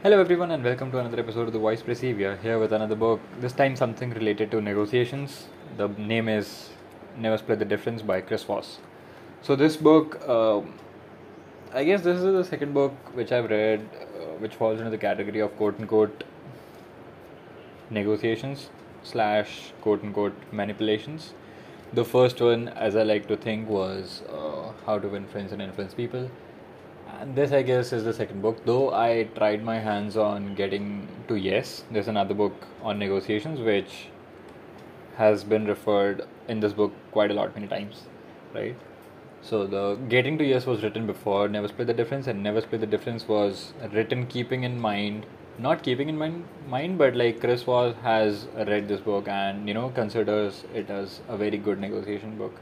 Hello, everyone, and welcome to another episode of The Voice are here with another book, this time something related to negotiations. The name is Never Split the Difference by Chris Voss. So, this book, uh, I guess this is the second book which I've read, uh, which falls into the category of quote unquote negotiations slash quote unquote manipulations. The first one, as I like to think, was uh, How to Win Friends and Influence People and this, I guess, is the second book. Though I tried my hands on getting to Yes, there's another book on negotiations which has been referred in this book quite a lot, many times, right? So the Getting to Yes was written before Never Split the Difference, and Never Split the Difference was written keeping in mind, not keeping in mind, mind, but like Chris Voss has read this book and you know considers it as a very good negotiation book.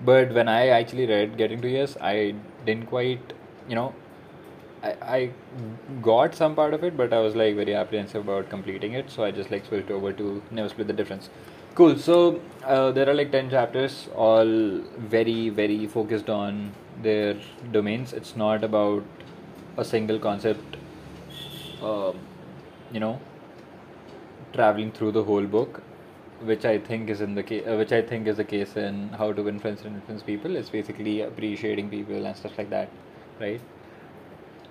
But when I actually read Getting to Yes, I didn't quite you know I, I got some part of it but i was like very apprehensive about completing it so i just like switched over to never split the difference. Cool. So uh, there are like 10 chapters all very very focused on their domains. It's not about a single concept um, you know traveling through the whole book which I think is in the case, uh, which I think is the case in how to Influence and influence people. It's basically appreciating people and stuff like that right?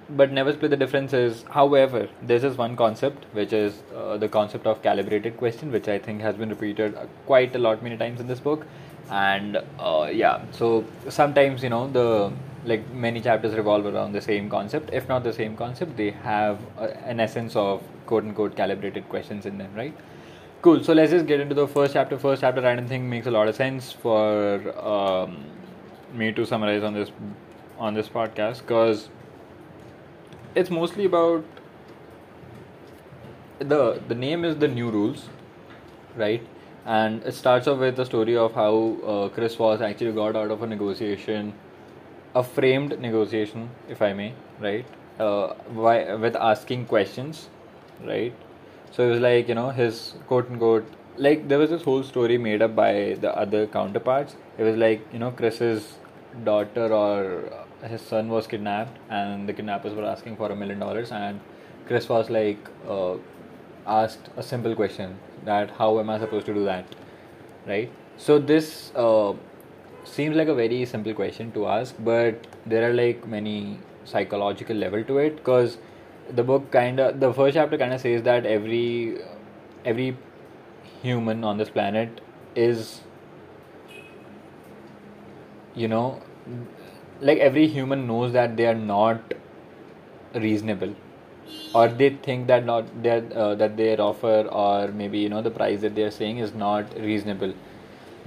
But never split the difference is, however, this is one concept, which is uh, the concept of calibrated question, which I think has been repeated uh, quite a lot, many times in this book. And uh, yeah, so sometimes, you know, the like many chapters revolve around the same concept. If not the same concept, they have uh, an essence of quote unquote calibrated questions in them, right? Cool. So let's just get into the first chapter. First chapter, I don't think makes a lot of sense for um, me to summarize on this on this podcast because it's mostly about the the name is the new rules right? And it starts off with the story of how uh, chris Voss actually got out of a negotiation a framed negotiation if i may right? Uh, why, with asking questions right? So it was like you know his quote unquote like there was this whole story made up by the other counterparts. It was like you know chris's daughter or his son was kidnapped and the kidnappers were asking for a million dollars and chris was like uh, asked a simple question that how am i supposed to do that right? So this uh, seems like a very simple question to ask but there are like many psychological level to it because the book kind of the first chapter kind of says that every every human on this planet is you know like every human knows that they are not reasonable. Or they think that not that uh, that their offer or maybe you know the price that they are saying is not reasonable.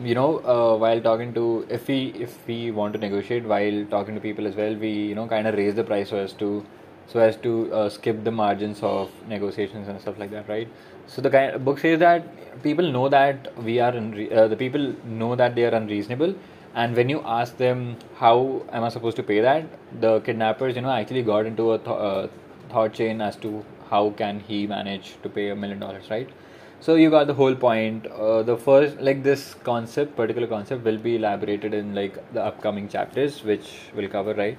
You know uh, while talking to if we if we want to negotiate while talking to people as well we you know kind of raise the price so as to so as to uh, skip the margins of negotiations and stuff like that right? So the kind book says that people know that we are unre- uh, the people know that they are unreasonable and when you ask them how am i supposed to pay that? the kidnappers you know actually got into a th- uh, thought chain as to how can he manage to pay a million dollars right? So you got the whole point. Uh, the first like this concept particular concept will be elaborated in like the upcoming chapters which will cover right?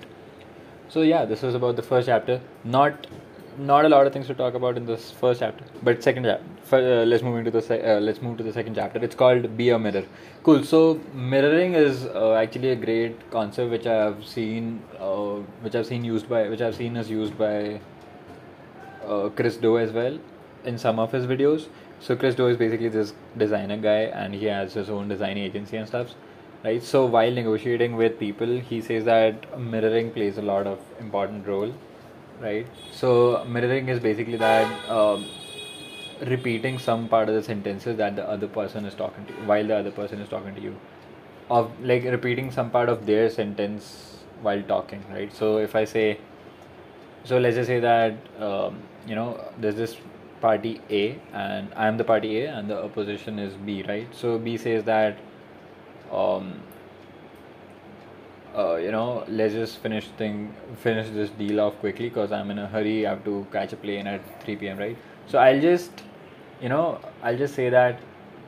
So yeah this was about the first chapter. Not not a lot of things to talk about in this first chapter but second chapter uh, let's move into the se- uh, let's move to the second chapter. It's called be a mirror. Cool. So mirroring is uh, actually a great concept which i have seen uh, which i've seen used by which i've seen is used by uh, chris Do as well in some of his videos. So chris Do is basically this designer guy and he has his own design agency and stuff right? So while negotiating with people he says that mirroring plays a lot of important role right? So mirroring is basically that um, repeating some part of the sentences that the other person is talking to you while the other person is talking to you, of like repeating some part of their sentence while talking, right? So if I say, so let's just say that um, you know there's this party A and I'm the party A and the opposition is B, right? So B says that um, uh, you know, let's just finish thing, finish this deal off quickly because I'm in a hurry. I have to catch a plane at 3 p.m. Right? So I'll just, you know, I'll just say that,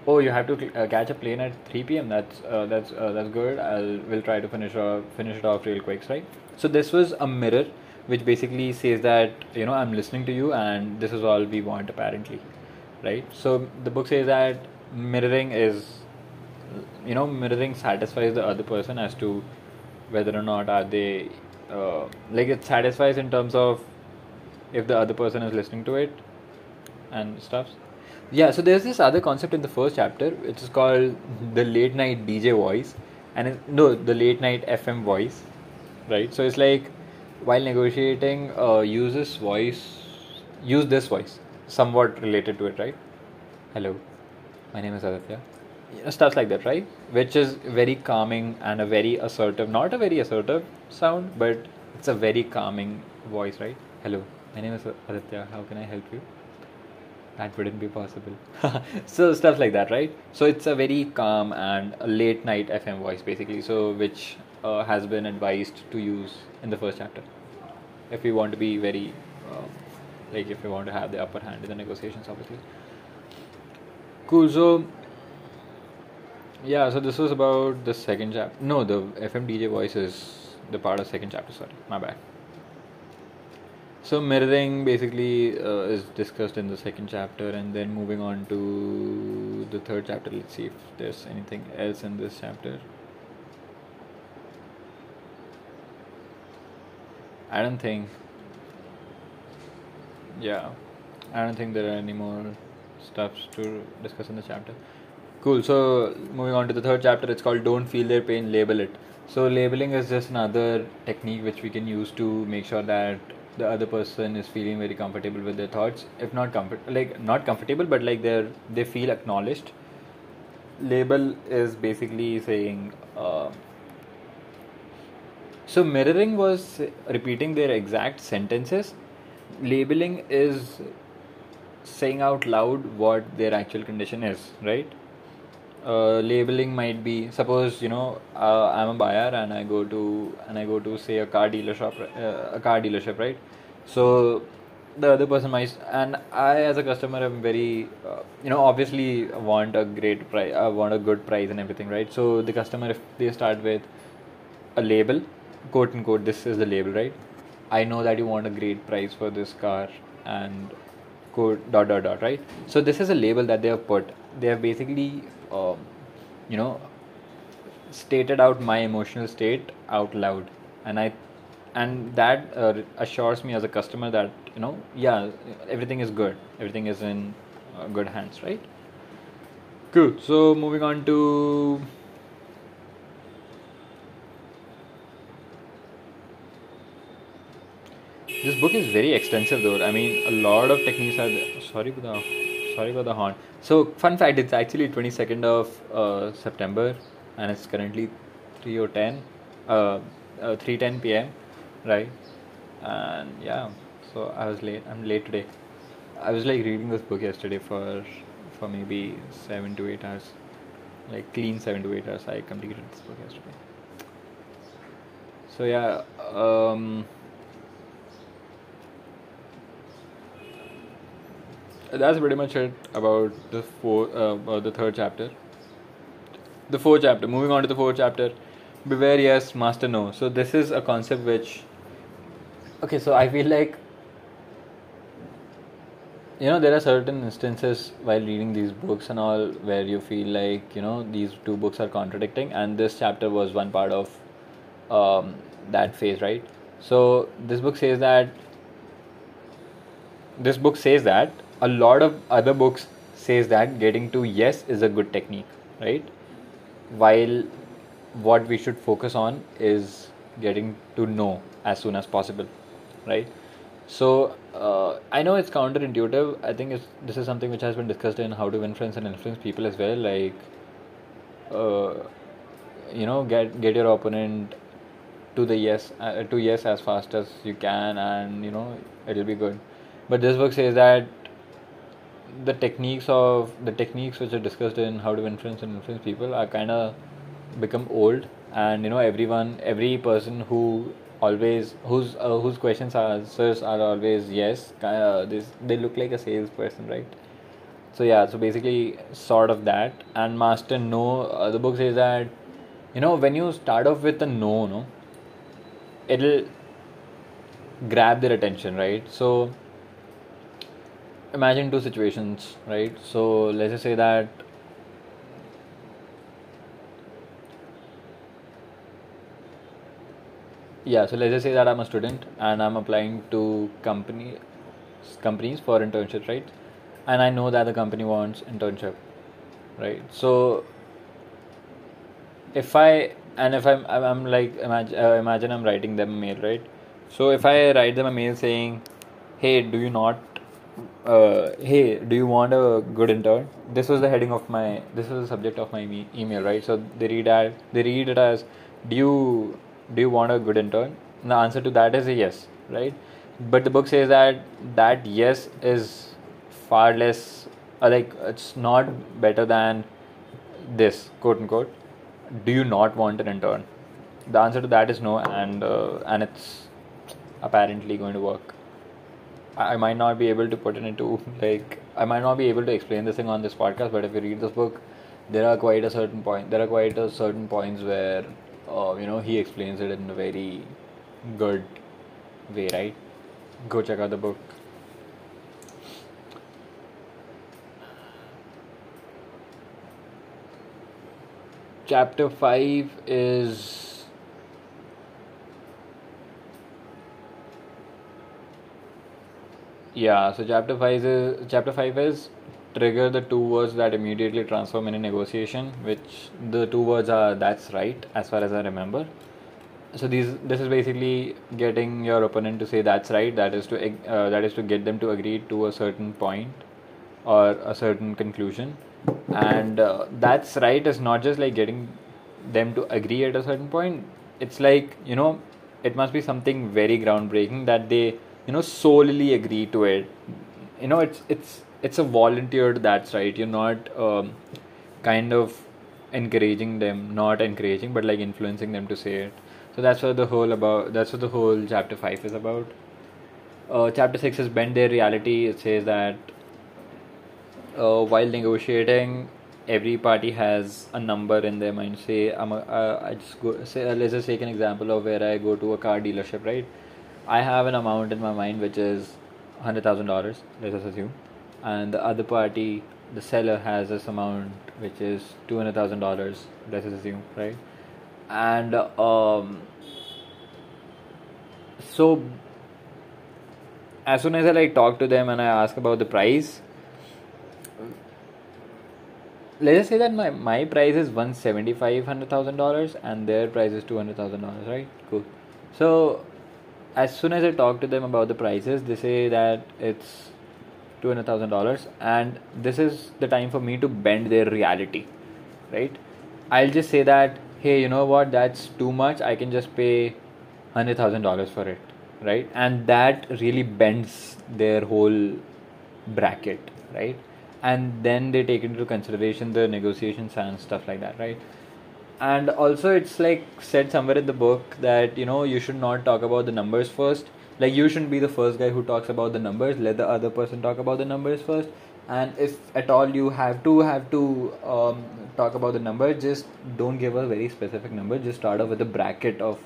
oh, you have to uh, catch a plane at 3 p.m. That's uh, that's uh, that's good. I'll we'll try to finish off finish it off real quick, right? So this was a mirror which basically says that you know i'm listening to you and this is all we want apparently right so the book says that mirroring is you know mirroring satisfies the other person as to whether or not are they uh, like it satisfies in terms of if the other person is listening to it and stuff? Yeah so there's this other concept in the first chapter which is called the late night dj voice and it, no the late night fm voice. Right. So it's like while negotiating uh, use this voice use this voice somewhat related to it right? Hello my name is aditya You know, stuff like that right? Which is very calming and a very assertive not a very assertive sound but it's a very calming voice right? Hello my name is aditya. How can i help you? That wouldn't be possible. So stuff like that right? So it's a very calm and late night fm voice basically. So which uh, has been advised to use in the first chapter. If we want to be very um, like if we want to have the upper hand in the negotiations obviously. Cool. So yeah so this was about the second chapter no the fm dj voice is the part of second chapter sorry my bad. So mirroring basically uh, is discussed in the second chapter and then moving on to the third chapter. Let's see if there's anything else in this chapter. I don't think yeah i don't think there are any more stuffs to discuss in the chapter cool. So moving on to the third chapter it's called don't feel their pain label it. So labeling is just another technique which we can use to make sure that the other person is feeling very comfortable with their thoughts. If not comfort like not comfortable but like they're they feel acknowledged. Label is basically saying uh, so mirroring was repeating their exact sentences. Labeling is saying out loud what their actual condition is right uh, labeling might be suppose you know uh, i'm a buyer and i go to and i go to say a car dealership uh, a car dealership right? So the other person might and i as a customer am very uh, you know obviously want a great price i want a good price and everything right? So the customer if they start with a label quote unquote this is the label right? I know that you want a great price for this car and quote dot dot dot right? So this is a label that they have put. They have basically um, you know stated out my emotional state out loud. And i and that uh, assures me as a customer that you know yeah everything is good. Everything is in uh, good hands right? Cool. So moving on to this book is very extensive though. I mean a lot of techniques are there. sorry the sorry for the horn. So fun fact it's actually 22nd of uh, september and it's currently 3 or 10 uh, uh, 3:10 p.m right? And yeah so i was late i'm late today. I was like reading this book yesterday for for maybe 7 to 8 hours like clean 7 to 8 hours. I completed this book yesterday. So yeah um that's pretty much it about the four uh, the third chapter. The fourth chapter moving on to the fourth chapter. Beware yes master no. So this is a concept which okay so i feel like you know there are certain instances while reading these books and all where you feel like you know these two books are contradicting and this chapter was one part of um, that phase right? So this book says that this book says that a lot of other books says that getting to yes is a good technique right? While what we should focus on is getting to know as soon as possible right? So uh, i know it's counterintuitive. I think this is something which has been discussed in how to influence and influence people as well. Like uh, you know get get your opponent to the yes uh, to yes as fast as you can and you know it'll be good. But this book says that the techniques of the techniques which are discussed in how to influence and influence people are kind of become old. And you know everyone every person who always whose uh, whose questions are answers are always yes this they look like a salesperson right? So yeah so basically sort of that. And master no uh, the book says that you know when you start off with a no no it'll grab their attention right? So imagine two situations right? So let's just say that yeah so let's just say that i'm a student and i'm applying to company companies for internship right? And i know that the company wants internship right? So if i and if i'm i'm like imagine, uh, imagine i'm writing them a mail right? So if i write them a mail saying hey do you not uh, hey do you want a good intern? This was the heading of my this was the subject of my email right? So they read that they read it as do you do you want a good intern? And the answer to that is a yes right? But the book says that that yes is far less uh, like it's not better than this quote unquote. Do you not want an intern? The answer to that is no and uh, and it's apparently going to work I might not be able to put it into like I might not be able to explain this thing on this podcast, but if you read this book, there are quite a certain point. There are quite a certain points where uh, you know he explains it in a very good way, right? Go check out the book. Chapter five is Yeah, so chapter five is chapter five is trigger the two words that immediately transform in a negotiation, which the two words are that's right, as far as I remember. So these this is basically getting your opponent to say that's right. That is to uh, that is to get them to agree to a certain point or a certain conclusion, and uh, that's right is not just like getting them to agree at a certain point. It's like you know it must be something very groundbreaking that they you know solely agree to it. You know it's it's it's a volunteered that's right. You're not um, kind of encouraging them not encouraging but like influencing them to say it. So that's what the whole about that's what the whole chapter 5 is about. Uh, chapter 6 is bend their reality. It says that uh, while negotiating every party has a number in their mind. Say i'm a, uh, i just go say let's just take an example of where i go to a car dealership right i have an amount in my mind which is $100000 let's assume. And the other party the seller has this amount which is $200000 let's assume right? And um so as soon as i like talk to them and i ask about the price let's say that my, my price is one seventy five hundred thousand dollars and their price is two hundred thousand dollars right? Cool. So as soon as i talk to them about the prices they say that it's two hundred thousand dollars and this is the time for me to bend their reality right? I'll just say that hey you know what? That's too much. I can just pay hundred thousand dollars for it right? And that really bends their whole bracket right? And then they take into consideration the negotiations and stuff like that right and also it's like said somewhere in the book that you know you should not talk about the numbers first. Like you shouldn't be the first guy who talks about the numbers. Let the other person talk about the numbers first. And if at all you have to have to um, talk about the number just don't give a very specific number. Just start off with a bracket of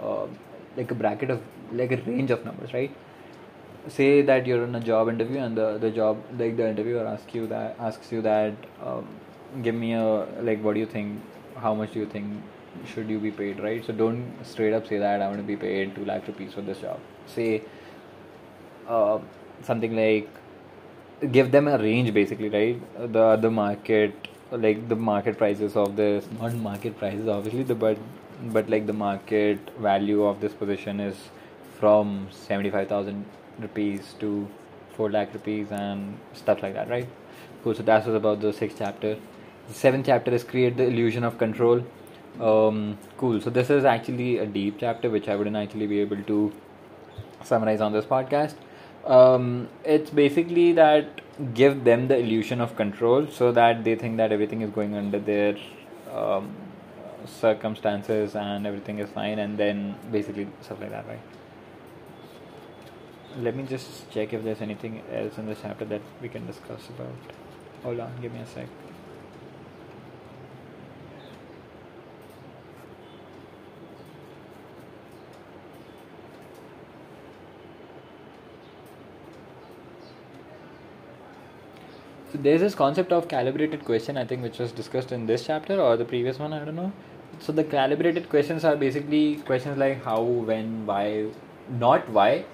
uh, like a bracket of like a range of numbers right? Say that you're in a job interview and the, the job like the interviewer asks you that asks you that um, give me a like what do you think how much do you think should you be paid right? So don't straight up say that i want to be paid 2 lakh rupees for this job. Say uh, something like give them a range basically right? The the market like the market prices of this not market prices obviously the but but like the market value of this position is from 75000 rupees to 4 lakh rupees and stuff like that right? Cool. So that was about the sixth chapter the seventh chapter is create the illusion of control. Um, cool. So this is actually a deep chapter which i wouldn't actually be able to summarize on this podcast. Um, it's basically that give them the illusion of control so that they think that everything is going under their um, circumstances and everything is fine and then basically stuff like that right? Let me just check if there's anything else in this chapter that we can discuss about. Hold on give me a sec there's this concept of calibrated question, I think, which was discussed in this chapter or the previous one, I don't know. So the calibrated questions are basically questions like how, when, why, not why.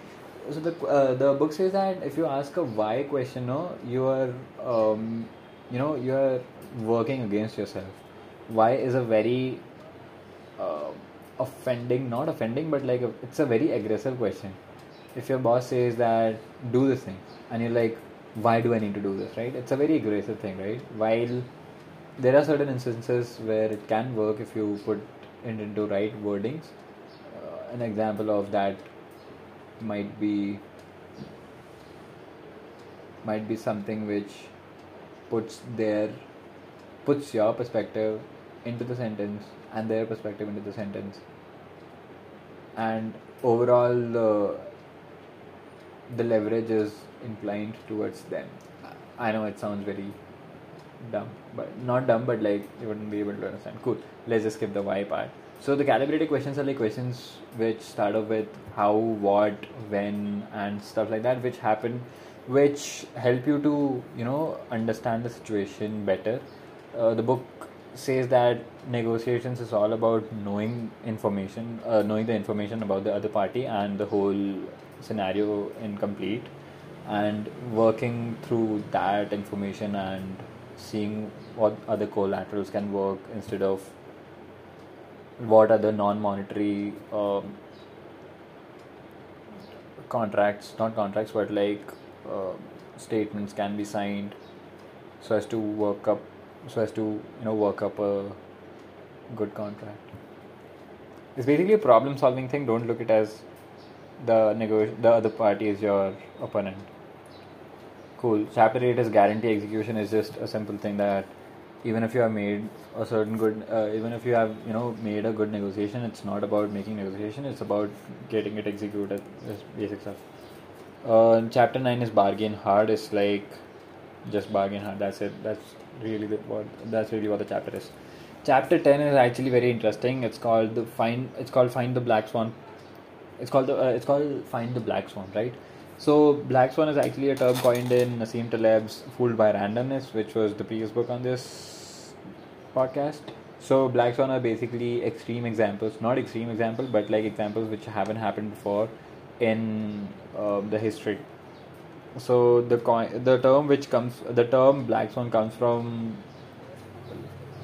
So the uh, the book says that if you ask a why question, no, you are um, you know you are working against yourself. Why is a very uh, offending, not offending, but like a, it's a very aggressive question. If your boss says that do this thing, and you're like, why do I need to do this, right? It's a very aggressive thing, right? While there are certain instances where it can work if you put it into right wordings. Uh, an example of that might be might be something which puts their puts your perspective into the sentence and their perspective into the sentence and overall the leverage is inclined towards them. I know it sounds very dumb but not dumb but like you wouldn't be able to understand. Cool. Let's just skip the why part. So the calibrated questions are like questions which start off with how what when and stuff like that which happen which help you to you know understand the situation better. Uh, the book says that negotiations is all about knowing information uh, knowing the information about the other party and the whole scenario in complete and working through that information and seeing what other collaterals can work instead of what other non-monetary um, contracts not contracts but like uh, statements can be signed so as to work up so as to you know work up a good contract. It's basically a problem solving thing. Don't look at it as the nego- the other party is your opponent. Cool. Chapter 8 is guarantee execution is just a simple thing that even if you have made a certain good uh, even if you have you know made a good negotiation it's not about making negotiation. It's about getting it executed. This basic stuff. Uh, chapter 9 is bargain hard. It's like just bargain hard. That's it. That's really the, what that's really what the chapter is chapter 10 is actually very interesting it's called the find it's called find the black swan it's called the uh, it's called find the black swan right so black swan is actually a term coined in Nassim Taleb's Fooled by Randomness, which was the previous book on this podcast. So black swan are basically extreme examples, not extreme example, but like examples which haven't happened before in um, the history. So the coin, the term which comes, the term black swan comes from,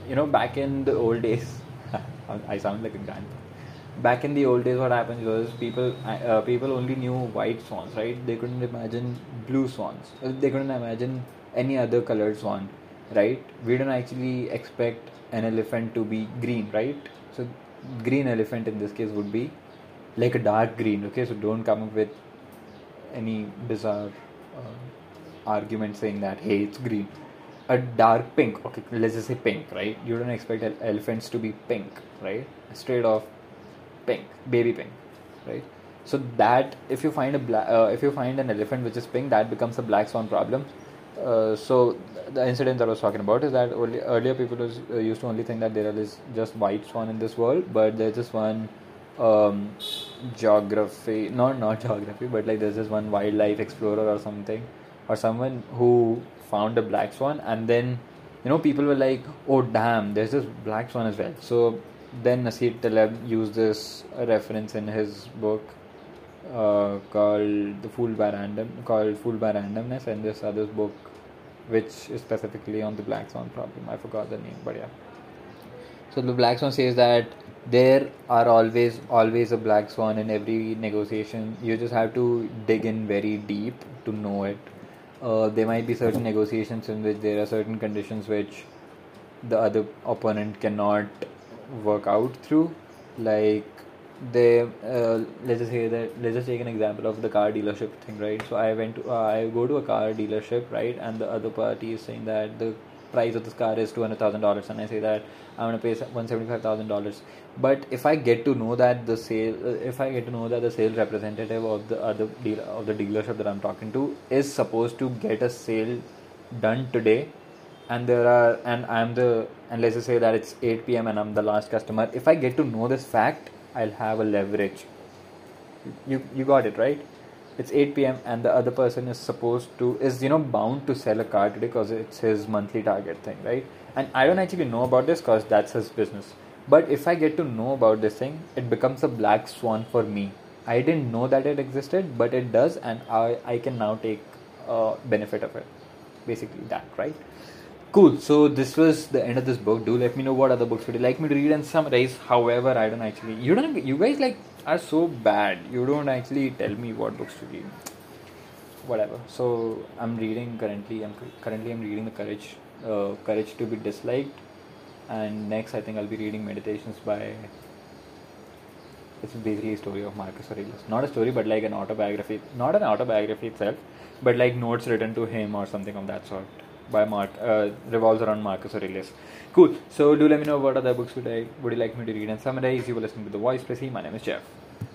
you know, back in the old days. I sound like a grandpa. Back in the old days what happened was people uh, people only knew white swans right? They couldn't imagine blue swans. Uh, they couldn't imagine any other colored swan right? We don't actually expect an elephant to be green right? So green elephant in this case would be like a dark green okay? So don't come up with any bizarre uh, argument saying that hey it's green a dark pink okay let's just say pink right you don't expect elephants to be pink right straight off pink, baby pink, right? So that if you find a uh, if you find an elephant which is pink, that becomes a black swan problem. Uh, so the incident that I was talking about is that only, earlier people was, uh, used to only think that there is just white swan in this world, but there's just one um, geography, not not geography, but like there's this one wildlife explorer or something, or someone who found a black swan, and then you know people were like, oh damn, there's this black swan as well. So then Nassim Taleb used this reference in his book uh, called "The Fool by Random," called "Fool by Randomness," and this other book, which is specifically on the black swan problem. I forgot the name, but yeah. So the black swan says that there are always always a black swan in every negotiation. You just have to dig in very deep to know it. Uh, there might be certain negotiations in which there are certain conditions which the other opponent cannot work out through like they uh, let's just say that let's just take an example of the car dealership thing right so i went to uh, i go to a car dealership right and the other party is saying that the price of this car is $200000 and i say that i'm going to pay $175000 but if i get to know that the sale uh, if i get to know that the sales representative of the other deal of the dealership that i'm talking to is supposed to get a sale done today and there are and i'm the and let's just say that it's 8 p.m and i'm the last customer if i get to know this fact i'll have a leverage. You you got it right it's 8 p.m. and the other person is supposed to is you know bound to sell a car today because it's his monthly target thing, right? And I don't actually know about this because that's his business. But if I get to know about this thing, it becomes a black swan for me. I didn't know that it existed, but it does, and I I can now take uh, benefit of it. Basically, that right. Cool. So this was the end of this book. Do let me know what other books would you like me to read and summarize. However, I don't actually. You don't. You guys like are so bad. You don't actually tell me what books to read. Whatever. So I'm reading currently. I'm currently I'm reading the Courage, uh, Courage to be Disliked, and next I think I'll be reading Meditations by. It's basically a story of Marcus Aurelius. Not a story, but like an autobiography. Not an autobiography itself, but like notes written to him or something of that sort by Mark uh, revolves around Marcus Aurelius. Cool. So do let me know what other books would I would you like me to read and summarize. You were listening to the Voice Pressy. My name is Jeff.